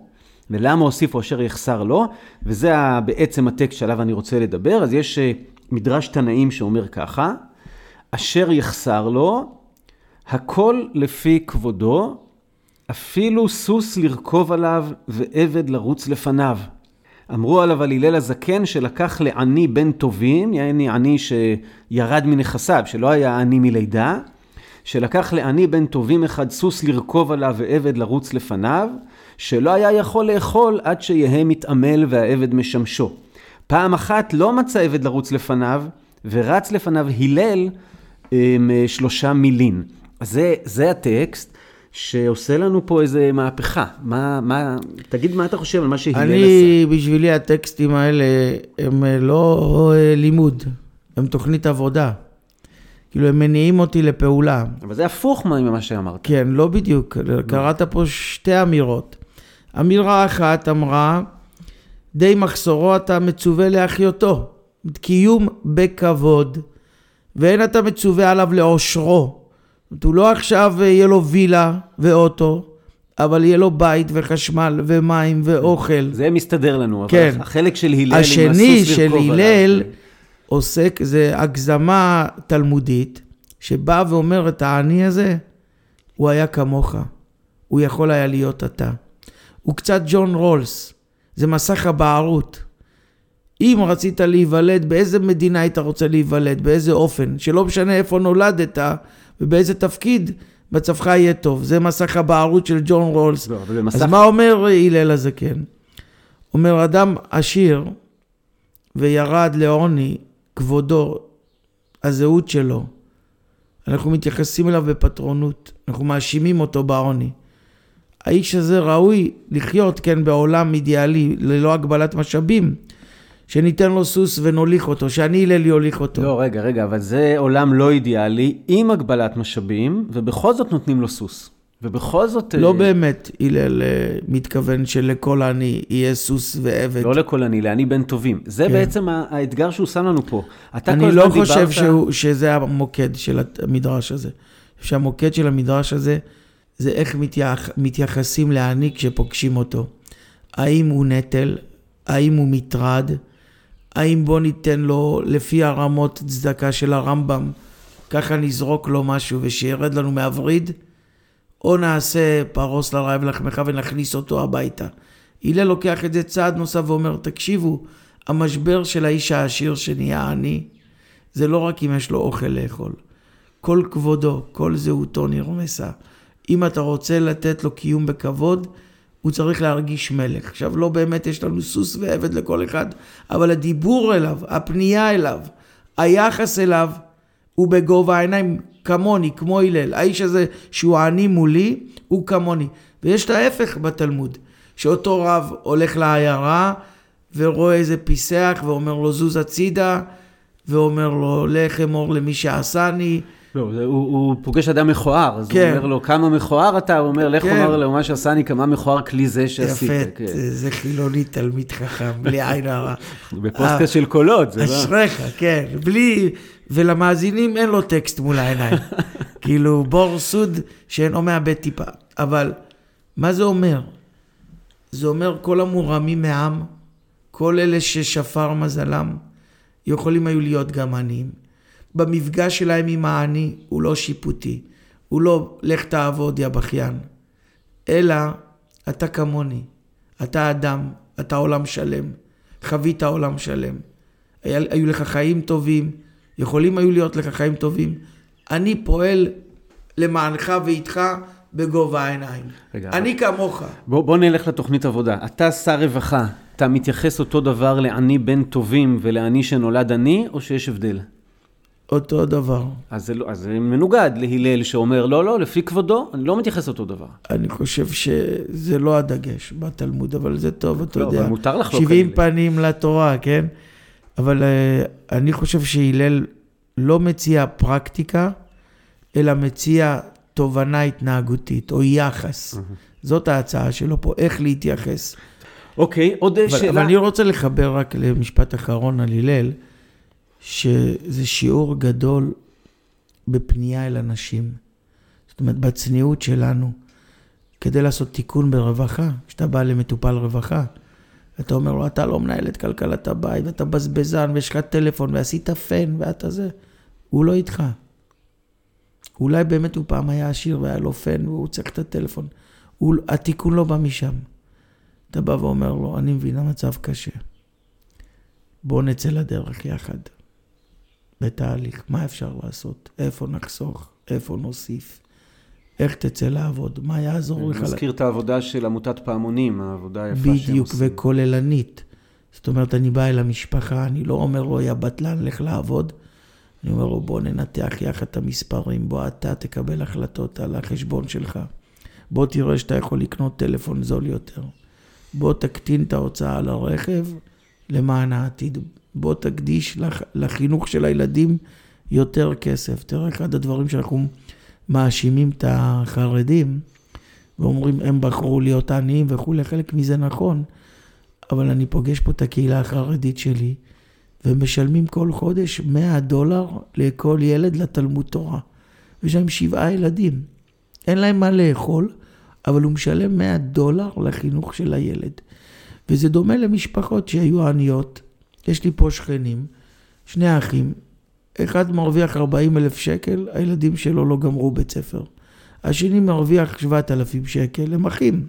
ולמה הוסיפו אשר יחסר לו, וזה בעצם הטקסט שעליו אני רוצה לדבר. אז יש אה, מדרש תנאים שאומר ככה, אשר יחסר לו, הכל לפי כבודו, אפילו סוס לרכוב עליו ועבד לרוץ לפניו. אמרו עליו על הלל הזקן שלקח לעני בן טובים, יעני עני שירד מנכסיו, שלא היה עני מלידה, שלקח לעני בן טובים אחד סוס לרכוב עליו ועבד לרוץ לפניו, שלא היה יכול לאכול עד שיהא מתעמל והעבד משמשו. פעם אחת לא מצא עבד לרוץ לפניו, ורץ לפניו הלל עם שלושה מילין. זה, זה הטקסט שעושה לנו פה איזה מהפכה. מה, מה, תגיד מה אתה חושב על מה שהלל עשה. אני, בשבילי הטקסטים האלה הם לא אה, לימוד, הם תוכנית עבודה. כאילו, הם מניעים אותי לפעולה. אבל זה הפוך ממה שאמרת. כן, לא בדיוק. לא. קראת פה שתי אמירות. אמירה אחת אמרה, די מחסורו אתה מצווה להחיותו. קיום בכבוד, ואין אתה מצווה עליו לעושרו. אומרת, הוא לא עכשיו אה, יהיה לו וילה ואוטו, אבל יהיה לו בית וחשמל ומים ואוכל. זה מסתדר לנו, כן. אבל החלק של הלל השני של הלל עוסק, זה הגזמה תלמודית, שבאה ואומרת, העני הזה, הוא היה כמוך, הוא יכול היה להיות אתה. הוא קצת ג'ון רולס, זה מסך הבערות. אם רצית להיוולד, באיזה מדינה היית רוצה להיוולד, באיזה אופן, שלא משנה איפה נולדת, ובאיזה תפקיד, מצבך יהיה טוב. זה מסך הבערות של ג'ון רולס. לא, אז מה אומר הלל הזקן? אומר, אדם עשיר וירד לעוני, כבודו, הזהות שלו, אנחנו מתייחסים אליו בפטרונות, אנחנו מאשימים אותו בעוני. האיש הזה ראוי לחיות, כן, בעולם אידיאלי, ללא הגבלת משאבים, שניתן לו סוס ונוליך אותו, שאני הלל יוליך אותו. לא, רגע, רגע, אבל זה עולם לא אידיאלי, עם הגבלת משאבים, ובכל זאת נותנים לו סוס. ובכל זאת... לא אה, באמת הלל אה, מתכוון שלכל עני יהיה סוס ועבד. לא לכל עני, לעני בן טובים. זה כן. בעצם האתגר שהוא שם לנו פה. אני לא חושב דיברת... שהוא, שזה המוקד של המדרש הזה. שהמוקד של המדרש הזה זה איך מתייח, מתייחסים לעני כשפוגשים אותו. האם הוא נטל? האם הוא מטרד? האם בוא ניתן לו לפי הרמות צדקה של הרמב"ם, ככה נזרוק לו משהו ושירד לנו מהווריד? או נעשה פרוס לרעב לחמך ונכניס אותו הביתה. הלל לוקח את זה צעד נוסף ואומר, תקשיבו, המשבר של האיש העשיר שנהיה עני, זה לא רק אם יש לו אוכל לאכול. כל כבודו, כל זהותו נרמסה. אם אתה רוצה לתת לו קיום בכבוד, הוא צריך להרגיש מלך. עכשיו, לא באמת יש לנו סוס ועבד לכל אחד, אבל הדיבור אליו, הפנייה אליו, היחס אליו, הוא בגובה העיניים. כמוני, כמו הלל. האיש הזה שהוא עני מולי, הוא כמוני. ויש את ההפך בתלמוד, שאותו רב הולך לעיירה ורואה איזה פיסח ואומר לו זוז הצידה, ואומר לו לך אמור למי שעשני. לא, הוא, הוא פוגש אדם מכוער, אז כן. הוא אומר לו, כמה מכוער אתה? הוא אומר, לך כן. אומר לו, מה שעשני, כמה מכוער כלי זה שעשית. יפה, כן. זה חילוני תלמיד חכם, בלי עין הרע. בפודקאסט של קולות, זה לא... אשריך, כן, בלי, ולמאזינים אין לו טקסט מול העיניים. כאילו בור סוד שאינו מאבד טיפה. אבל מה זה אומר? זה אומר כל המורמים מעם, כל אלה ששפר מזלם, יכולים היו להיות גם עניים. במפגש שלהם עם העני הוא לא שיפוטי, הוא לא לך תעבוד יא בכיין, אלא אתה כמוני, אתה אדם, אתה עולם שלם, חווית עולם שלם. היו לך חיים טובים, יכולים היו להיות לך חיים טובים. אני פועל למענך ואיתך בגובה העיניים. רגע, אני אבל... כמוך. בוא, בוא נלך לתוכנית עבודה. אתה שר רווחה, אתה מתייחס אותו דבר לעני בן טובים ולעני שנולד עני, או שיש הבדל? אותו דבר. אז זה, לא, אז זה מנוגד להלל שאומר, לא, לא, לפי כבודו, אני לא מתייחס אותו דבר. אני חושב שזה לא הדגש בתלמוד, אבל זה טוב, אתה לא, יודע. אבל מותר לחלוק 70 פנים לתורה, כן? אבל uh, אני חושב שהלל לא מציע פרקטיקה, אלא מציע תובנה התנהגותית או יחס. זאת ההצעה שלו פה, איך להתייחס. אוקיי, עוד אבל, שאלה. אבל אני רוצה לחבר רק למשפט אחרון על הלל, שזה שיעור גדול בפנייה אל אנשים. זאת אומרת, בצניעות שלנו, כדי לעשות תיקון ברווחה, כשאתה בא למטופל רווחה, אתה אומר לו, אתה לא מנהל את כלכלת הבית, ואתה בזבזן, ויש לך טלפון, ועשית פן, ואתה זה. הוא לא איתך. אולי באמת הוא פעם היה עשיר והיה לו פן, והוא צריך את הטלפון. הוא, התיקון לא בא משם. אתה בא ואומר לו, אני מבין, המצב קשה. בוא נצא לדרך יחד. בתהליך, מה אפשר לעשות? איפה נחסוך? איפה נוסיף? איך תצא לעבוד? מה יעזור לך? אני מזכיר את העבודה של עמותת פעמונים, העבודה היפה שהם עושים. בדיוק, וכוללנית. זאת אומרת, אני בא אל המשפחה, אני לא אומר לו, יא בטלן, לך לעבוד. אני אומר לו, בוא ננתח יחד את המספרים, בוא אתה תקבל החלטות על החשבון שלך. בוא תראה שאתה יכול לקנות טלפון זול יותר. בוא תקטין את ההוצאה על הרכב למען העתיד. בוא תקדיש לחינוך של הילדים יותר כסף. תראה, אחד הדברים שאנחנו מאשימים את החרדים, ואומרים, הם בחרו להיות עניים וכולי, חלק מזה נכון, אבל אני פוגש פה את הקהילה החרדית שלי, ומשלמים כל חודש 100 דולר לכל ילד לתלמוד תורה. ויש להם שבעה ילדים. אין להם מה לאכול, אבל הוא משלם 100 דולר לחינוך של הילד. וזה דומה למשפחות שהיו עניות. יש לי פה שכנים, שני אחים, אחד מרוויח 40 אלף שקל, הילדים שלו לא גמרו בית ספר. השני מרוויח 7,000 שקל, הם אחים.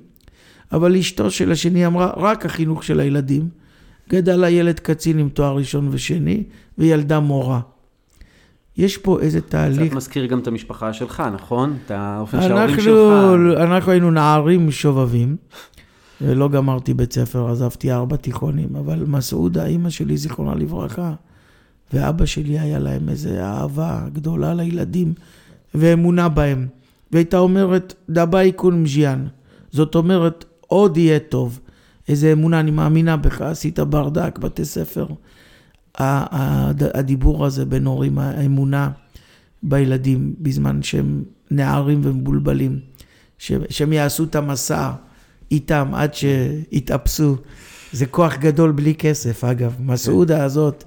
אבל אשתו של השני אמרה, רק החינוך של הילדים. גדל הילד קצין עם תואר ראשון ושני, וילדה מורה. יש פה איזה תהליך... קצת מזכיר גם את המשפחה שלך, נכון? את האופן שההורים שלך... אנחנו היינו נערים שובבים, ולא גמרתי בית ספר, עזבתי ארבע תיכונים, אבל מסעודה, אימא שלי, זיכרונה לברכה, ואבא שלי היה להם איזו אהבה גדולה לילדים ואמונה בהם. והייתה אומרת, דבאי קון מז'יאן. זאת אומרת, עוד יהיה טוב. איזה אמונה, אני מאמינה בך, עשית ברדק, בתי ספר. הדיבור הזה בין הורים, האמונה בילדים בזמן שהם נערים ומבולבלים, שהם יעשו את המסע איתם עד שיתאפסו. זה כוח גדול בלי כסף, אגב. מסעודה הזאת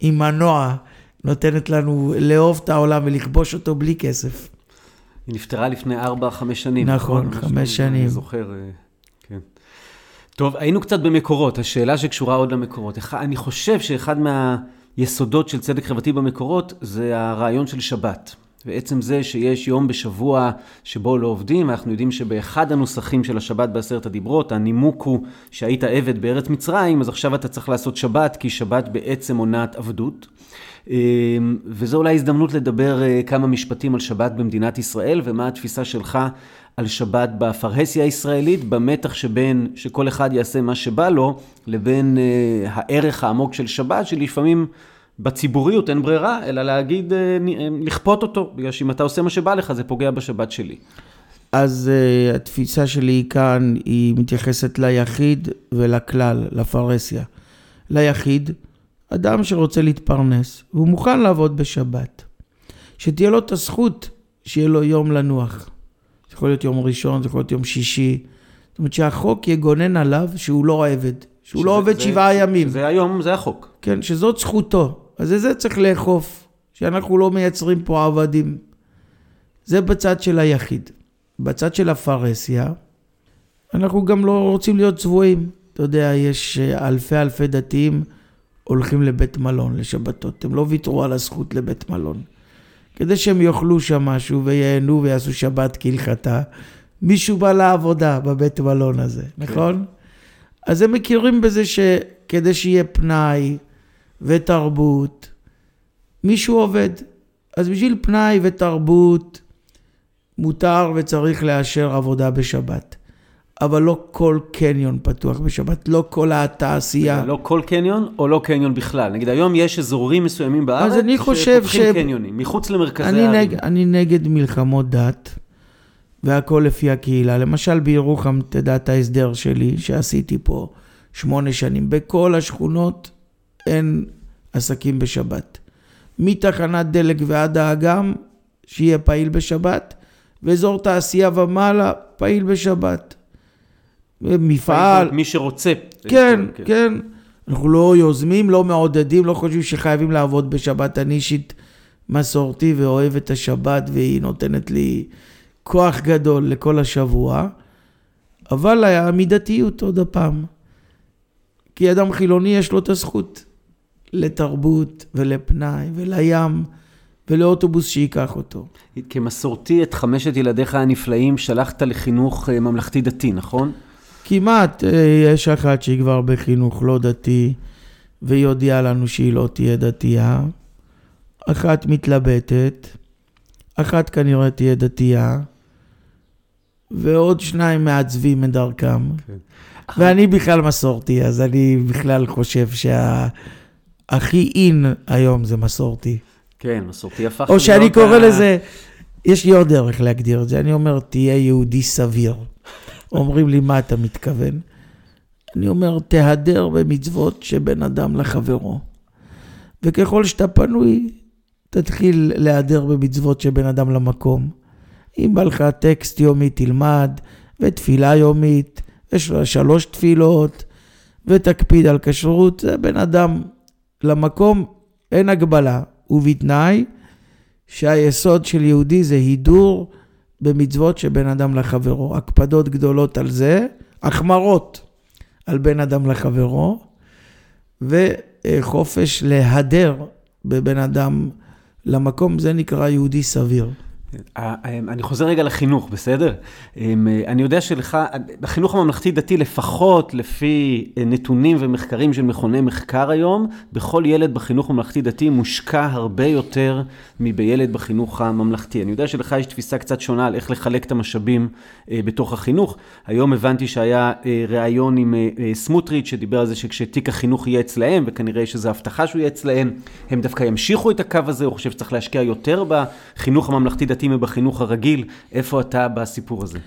עם מנוע נותנת לנו לאהוב את העולם ולכבוש אותו בלי כסף. היא נפטרה לפני 4-5 שנים. נכון, נכון חמש שנים. אני זוכר, אה, כן. טוב, היינו קצת במקורות, השאלה שקשורה עוד למקורות. אני חושב שאחד מהיסודות של צדק חברתי במקורות זה הרעיון של שבת. ועצם זה שיש יום בשבוע שבו לא עובדים, אנחנו יודעים שבאחד הנוסחים של השבת בעשרת הדיברות, הנימוק הוא שהיית עבד בארץ מצרים, אז עכשיו אתה צריך לעשות שבת, כי שבת בעצם מונעת עבדות. אמ, וזו אולי הזדמנות לדבר אה, כמה משפטים על שבת במדינת ישראל, ומה התפיסה שלך על שבת בפרהסיה הישראלית, במתח שבין שכל אחד יעשה מה שבא לו, לבין אה, הערך העמוק של שבת, שלפעמים בציבוריות אין ברירה, אלא להגיד, אה, לכפות אותו, בגלל שאם אתה עושה מה שבא לך, זה פוגע בשבת שלי. אז uh, התפיסה שלי כאן היא מתייחסת ליחיד ולכלל, לפרהסיה. ליחיד, אדם שרוצה להתפרנס, והוא מוכן לעבוד בשבת. שתהיה לו את הזכות שיהיה לו יום לנוח. זה יכול להיות יום ראשון, זה יכול להיות יום שישי. זאת אומרת שהחוק יגונן עליו שהוא לא עבד, שהוא שזה, לא עובד זה, שבעה ימים. זה היום, זה החוק. כן, שזאת זכותו. אז את זה צריך לאכוף, שאנחנו לא מייצרים פה עבדים. זה בצד של היחיד. בצד של הפרהסיה, אנחנו גם לא רוצים להיות צבועים. אתה יודע, יש אלפי אלפי דתיים הולכים לבית מלון לשבתות. הם לא ויתרו על הזכות לבית מלון. כדי שהם יאכלו שם משהו וייהנו ויעשו שבת כהלכתה, מישהו בא לעבודה בבית מלון הזה, כן. נכון? אז הם מכירים בזה שכדי שיהיה פנאי ותרבות, מישהו עובד. אז בשביל פנאי ותרבות מותר וצריך לאשר עבודה בשבת. אבל לא כל קניון פתוח בשבת, לא כל התעשייה. לא כל קניון או לא קניון בכלל? נגיד היום יש אזורים מסוימים בארץ אז אני חושב שפותחים ש... קניונים, מחוץ למרכזי הערים. נג... אני נגד מלחמות דת, והכל לפי הקהילה. למשל בירוחם, תדע את ההסדר שלי, שעשיתי פה שמונה שנים. בכל השכונות אין עסקים בשבת. מתחנת דלק ועד האגם, שיהיה פעיל בשבת, ואזור תעשייה ומעלה, פעיל בשבת. מפעל. מי שרוצה. כן, כן, כן. אנחנו לא יוזמים, לא מעודדים, לא חושבים שחייבים לעבוד בשבת. אני אישית מסורתי ואוהב את השבת, והיא נותנת לי כוח גדול לכל השבוע. אבל המידתיות, עוד הפעם. כי אדם חילוני יש לו את הזכות לתרבות ולפנאי ולים ולאוטובוס שייקח אותו. כמסורתי, את חמשת ילדיך הנפלאים שלחת לחינוך אה, ממלכתי דתי, נכון? כמעט. אה, יש אחת שהיא כבר בחינוך לא דתי, והיא הודיעה לנו שהיא לא תהיה דתייה. אחת מתלבטת, אחת כנראה תהיה דתייה, ועוד שניים מעצבים את דרכם. כן. ואני בכלל מסורתי, אז אני בכלל חושב שהכי אין היום זה מסורתי. כן, מסורתי הפך. או שאני קורא לזה, יש לי עוד דרך להגדיר את זה, אני אומר, תהיה יהודי סביר. אומרים לי, מה אתה מתכוון? אני אומר, תהדר במצוות שבין אדם לחברו. וככל שאתה פנוי, תתחיל להדר במצוות שבין אדם למקום. אם בא לך טקסט יומי, תלמד, ותפילה יומית, ושלוש תפילות, ותקפיד על כשרות, זה בין אדם למקום, אין הגבלה. ובתנאי שהיסוד של יהודי זה הידור במצוות שבין אדם לחברו. הקפדות גדולות על זה, החמרות על בין אדם לחברו, וחופש להדר בבין אדם למקום, זה נקרא יהודי סביר. אה, אה, אני חוזר רגע לחינוך, בסדר? אה, אני יודע שלך, בחינוך הממלכתי-דתי, לפחות לפי נתונים ומחקרים של מכוני מחקר היום, בכל ילד בחינוך הממלכתי-דתי מושקע הרבה יותר מבילד בחינוך הממלכתי. אני יודע שלך יש תפיסה קצת שונה על איך לחלק את המשאבים בתוך החינוך. היום הבנתי שהיה ראיון עם סמוטריץ' שדיבר על זה שכשתיק החינוך יהיה אצלהם, וכנראה שזו הבטחה שהוא יהיה אצלהם, הם דווקא ימשיכו את הקו הזה, הוא חושב שצריך להשקיע יותר בחינוך הממלכתי-דתי. דתי מבחינוך הרגיל, איפה אתה בסיפור הזה?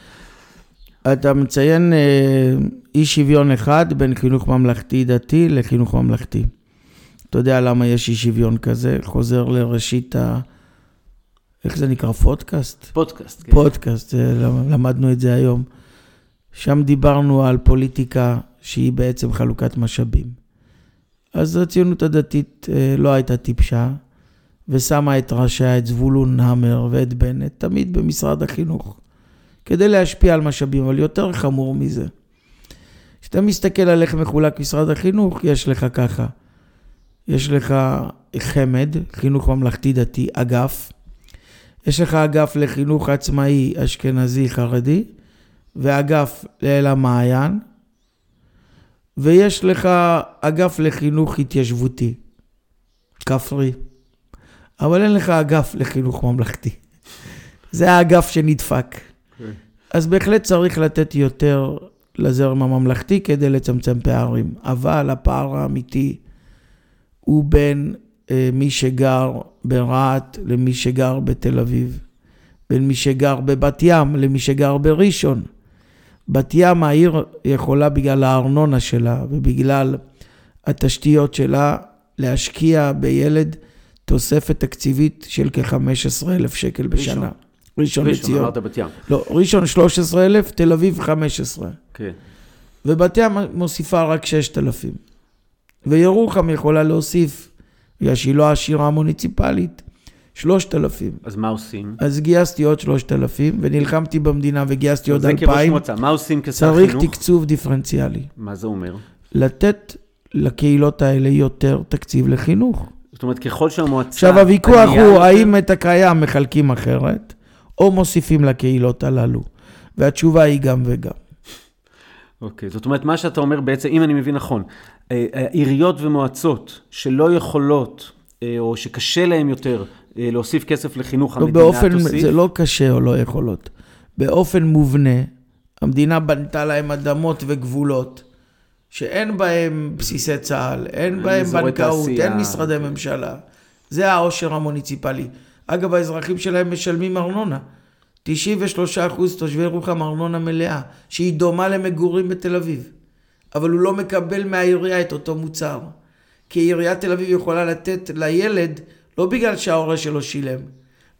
אתה מציין אה, אי שוויון אחד בין חינוך ממלכתי דתי לחינוך ממלכתי. אתה יודע למה יש אי שוויון כזה? חוזר לראשית ה... איך זה נקרא? פודקאסט? פודקאסט, כן. פודקאסט, אה, למדנו את זה היום. שם דיברנו על פוליטיקה שהיא בעצם חלוקת משאבים. אז הציונות הדתית אה, לא הייתה טיפשה, ושמה את ראשיה, את זבולון המר ואת בנט, תמיד במשרד החינוך, כדי להשפיע על משאבים, אבל יותר חמור מזה. כשאתה מסתכל על איך מחולק משרד החינוך, יש לך ככה, יש לך חמ"ד, חינוך ממלכתי דתי, אגף, יש לך אגף לחינוך עצמאי אשכנזי חרדי, ואגף לאל המעיין, ויש לך אגף לחינוך התיישבותי, כפרי. אבל אין לך אגף לחינוך ממלכתי. זה האגף שנדפק. Okay. כן. אז בהחלט צריך לתת יותר לזרם הממלכתי כדי לצמצם פערים. אבל הפער האמיתי הוא בין אה, מי שגר ברהט למי שגר בתל אביב, בין מי שגר בבת ים למי שגר בראשון. בת ים העיר יכולה בגלל הארנונה שלה ובגלל התשתיות שלה להשקיע בילד תוספת תקציבית של כ-15,000 שקל בשנה. ראשון לציון. ראשון, אמרת בת ים. לא, ראשון 13,000, תל אביב 15. כן. ובת ים מוסיפה רק 6,000. וירוחם יכולה להוסיף, בגלל שהיא לא עשירה מוניציפלית, 3,000. אז מה עושים? אז גייסתי עוד 3,000, ונלחמתי במדינה וגייסתי עוד 2,000. זה כראש מועצה, מה עושים כשר חינוך? צריך תקצוב דיפרנציאלי. מה זה אומר? לתת לקהילות האלה יותר תקציב לחינוך. זאת אומרת, ככל שהמועצה... עכשיו, הוויכוח הוא האם את הקיים מחלקים אחרת, או מוסיפים לקהילות הללו. והתשובה היא גם וגם. אוקיי, זאת אומרת, מה שאתה אומר בעצם, אם אני מבין נכון, אה, אה, עיריות ומועצות שלא יכולות, אה, או שקשה להן יותר להוסיף כסף לחינוך, לא, המדינה באופן, תוסיף? זה לא קשה או לא יכולות. באופן מובנה, המדינה בנתה להם אדמות וגבולות. שאין בהם בסיסי צה"ל, אין בהם בנקאות, אין משרדי ממשלה. זה העושר המוניציפלי. אגב, האזרחים שלהם משלמים ארנונה. 93% תושבי ירוחם ארנונה מלאה, שהיא דומה למגורים בתל אביב. אבל הוא לא מקבל מהעירייה את אותו מוצר. כי עיריית תל אביב יכולה לתת לילד, לא בגלל שההורה שלו שילם,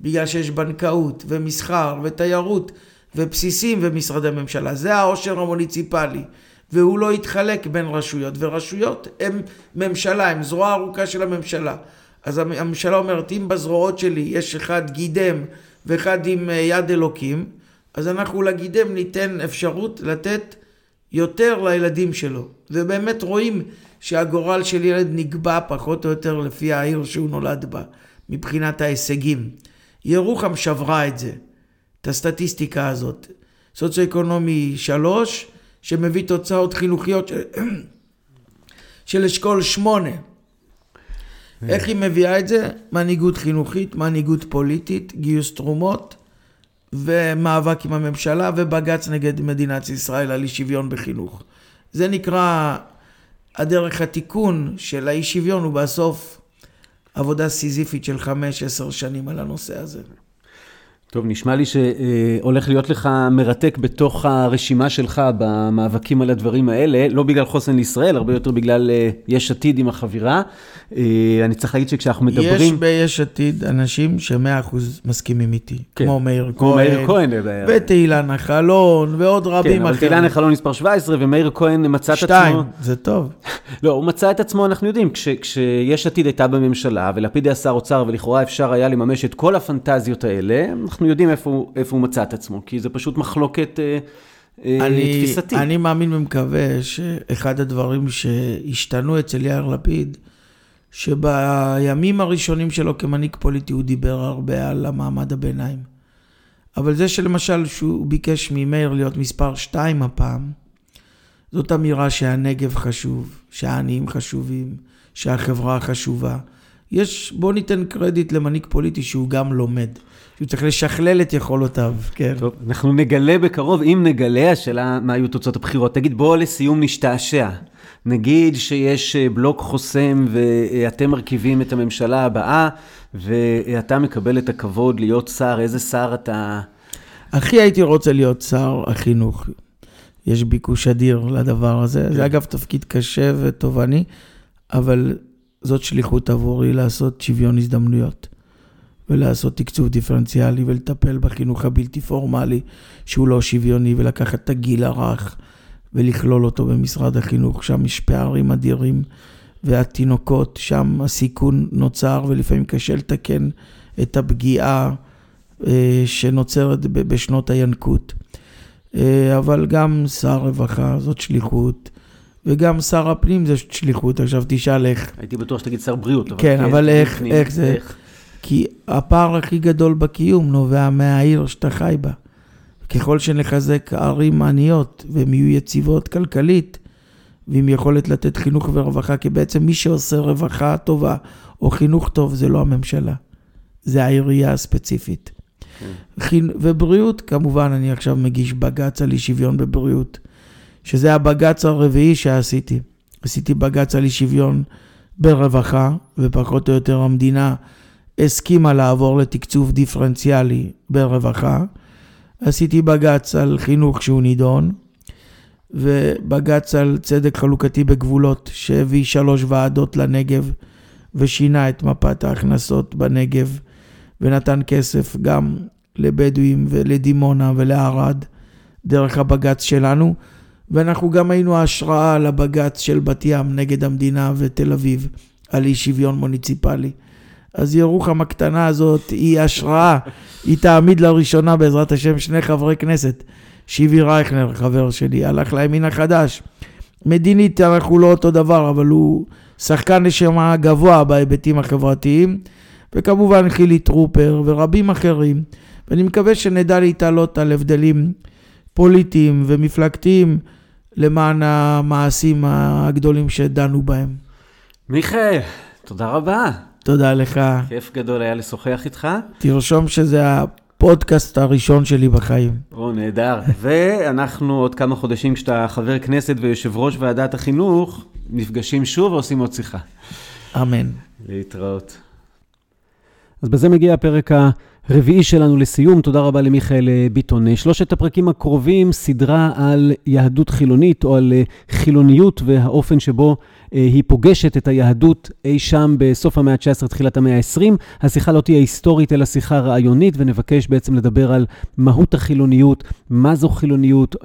בגלל שיש בנקאות ומסחר ותיירות ובסיסים ומשרדי ממשלה. זה העושר המוניציפלי. והוא לא יתחלק בין רשויות, ורשויות הן ממשלה, הן זרוע ארוכה של הממשלה. אז הממשלה אומרת, אם בזרועות שלי יש אחד גידם ואחד עם אה, יד אלוקים, אז אנחנו לגידם ניתן אפשרות לתת יותר לילדים שלו. ובאמת רואים שהגורל של ילד נקבע פחות או יותר לפי העיר שהוא נולד בה, מבחינת ההישגים. ירוחם שברה את זה, את הסטטיסטיקה הזאת. סוציו-אקונומי שלוש, שמביא תוצאות חינוכיות של, של אשכול שמונה. איך היא מביאה את זה? מנהיגות חינוכית, מנהיגות פוליטית, גיוס תרומות ומאבק עם הממשלה ובג"ץ נגד מדינת ישראל על אי שוויון בחינוך. זה נקרא הדרך התיקון של האי שוויון הוא בסוף עבודה סיזיפית של חמש, עשר שנים על הנושא הזה. טוב, נשמע לי שהולך להיות לך מרתק בתוך הרשימה שלך במאבקים על הדברים האלה, לא בגלל חוסן לישראל, הרבה יותר בגלל אה, יש עתיד עם החבירה. אה, אני צריך להגיד שכשאנחנו מדברים... יש ביש עתיד אנשים שמאה אחוז מסכימים איתי, כן, כמו מאיר כהן, כמו מאיר כהן, ותהילה נחלון, ועוד רבים אחרים. כן, אבל תהילה נחלון מספר 17, ומאיר כהן מצא את עצמו... שתיים, זה טוב. לא, הוא מצא את עצמו, אנחנו יודעים, כש, כשיש עתיד הייתה בממשלה, ולפיד היה שר אוצר, ולכאורה אפשר היה לממש את כל הפנטזיות האלה, אנחנו יודעים איפה, איפה הוא מצא את עצמו, כי זה פשוט מחלוקת אה, אה, אני, תפיסתי. אני מאמין ומקווה שאחד הדברים שהשתנו אצל יאיר לפיד, שבימים הראשונים שלו כמנהיג פוליטי הוא דיבר הרבה על המעמד הביניים. אבל זה שלמשל שהוא ביקש ממאיר להיות מספר שתיים הפעם, זאת אמירה שהנגב חשוב, שהעניים חשובים, שהחברה חשובה. יש, בוא ניתן קרדיט למנהיג פוליטי שהוא גם לומד. שהוא צריך לשכלל את יכולותיו, כן. טוב, אנחנו נגלה בקרוב, אם נגלה, השאלה מה היו תוצאות הבחירות. תגיד, בוא לסיום נשתעשע. נגיד שיש אה, בלוק חוסם ואתם מרכיבים את הממשלה הבאה, ואתה מקבל את הכבוד להיות שר, איזה שר אתה... הכי הייתי רוצה להיות שר החינוך. יש ביקוש אדיר לדבר הזה. זה אגב תפקיד קשה ותובעני, אבל זאת שליחות עבורי לעשות שוויון הזדמנויות. ולעשות תקצוב דיפרנציאלי ולטפל בחינוך הבלתי פורמלי שהוא לא שוויוני ולקחת את הגיל הרך ולכלול אותו במשרד החינוך, שם יש פערים אדירים והתינוקות, שם הסיכון נוצר ולפעמים קשה לתקן את הפגיעה אה, שנוצרת בשנות הינקות. אה, אבל גם שר רווחה זאת שליחות. וגם שר הפנים זה שליחות, עכשיו תשאל איך. הייתי בטוח שתגיד שר בריאות. אבל כן, אבל איך, איך זה, איך? כי הפער הכי גדול בקיום נובע מהעיר שאתה חי בה. ככל שנחזק ערים עניות והן יהיו יציבות כלכלית, ועם יכולת לתת חינוך ורווחה, כי בעצם מי שעושה רווחה טובה או חינוך טוב זה לא הממשלה, זה העירייה הספציפית. כן. ובריאות, כמובן, אני עכשיו מגיש בג"ץ על אי שוויון בבריאות, שזה הבג"ץ הרביעי שעשיתי. עשיתי בג"ץ על אי שוויון ברווחה, ופחות או יותר המדינה הסכימה לעבור לתקצוב דיפרנציאלי ברווחה. עשיתי בג"ץ על חינוך שהוא נידון, ובג"ץ על צדק חלוקתי בגבולות, שהביא שלוש ועדות לנגב ושינה את מפת ההכנסות בנגב, ונתן כסף גם לבדואים ולדימונה ולערד, דרך הבג"ץ שלנו, ואנחנו גם היינו השראה לבג"ץ של בת ים נגד המדינה ותל אביב, על אי שוויון מוניציפלי. אז ירוחם הקטנה הזאת היא השראה, היא תעמיד לראשונה בעזרת השם שני חברי כנסת. שיבי רייכנר, חבר שלי, הלך לימין החדש. מדינית אנחנו לא אותו דבר, אבל הוא שחקן נשמה גבוה בהיבטים החברתיים, וכמובן חילי טרופר ורבים אחרים, ואני מקווה שנדע להתעלות על הבדלים פוליטיים ומפלגתיים למען המעשים הגדולים שדנו בהם. מיכאל, תודה רבה. תודה לך. כיף גדול היה לשוחח איתך. תרשום שזה הפודקאסט הראשון שלי בחיים. או, נהדר. ואנחנו עוד כמה חודשים, כשאתה חבר כנסת ויושב ראש ועדת החינוך, נפגשים שוב ועושים עוד שיחה. אמן. להתראות. אז בזה מגיע הפרק הרביעי שלנו לסיום. תודה רבה למיכאל אה, ביטון. שלושת הפרקים הקרובים, סדרה על יהדות חילונית או על אה, חילוניות והאופן שבו אה, היא פוגשת את היהדות אי שם בסוף המאה ה-19, תחילת המאה ה-20. השיחה לא תהיה היסטורית, אלא שיחה רעיונית, ונבקש בעצם לדבר על מהות החילוניות, מה זו חילוניות,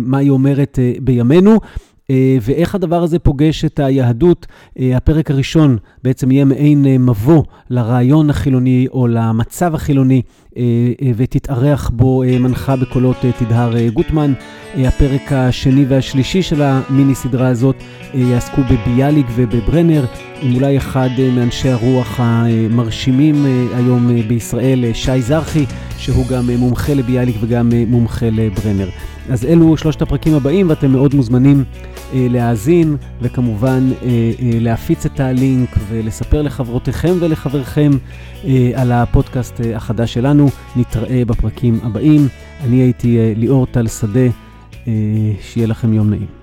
מה היא אומרת בימינו. ואיך הדבר הזה פוגש את היהדות. הפרק הראשון בעצם יהיה מעין מבוא לרעיון החילוני או למצב החילוני, ותתארח בו מנחה בקולות תדהר גוטמן. הפרק השני והשלישי של המיני סדרה הזאת יעסקו בביאליק ובברנר, עם אולי אחד מאנשי הרוח המרשימים היום בישראל, שי זרחי, שהוא גם מומחה לביאליק וגם מומחה לברנר. אז אלו שלושת הפרקים הבאים, ואתם מאוד מוזמנים אה, להאזין, וכמובן אה, אה, להפיץ את הלינק ולספר לחברותיכם ולחבריכם אה, על הפודקאסט אה, החדש שלנו. נתראה בפרקים הבאים. אני הייתי אה, ליאור טל שדה, אה, שיהיה לכם יום נעים.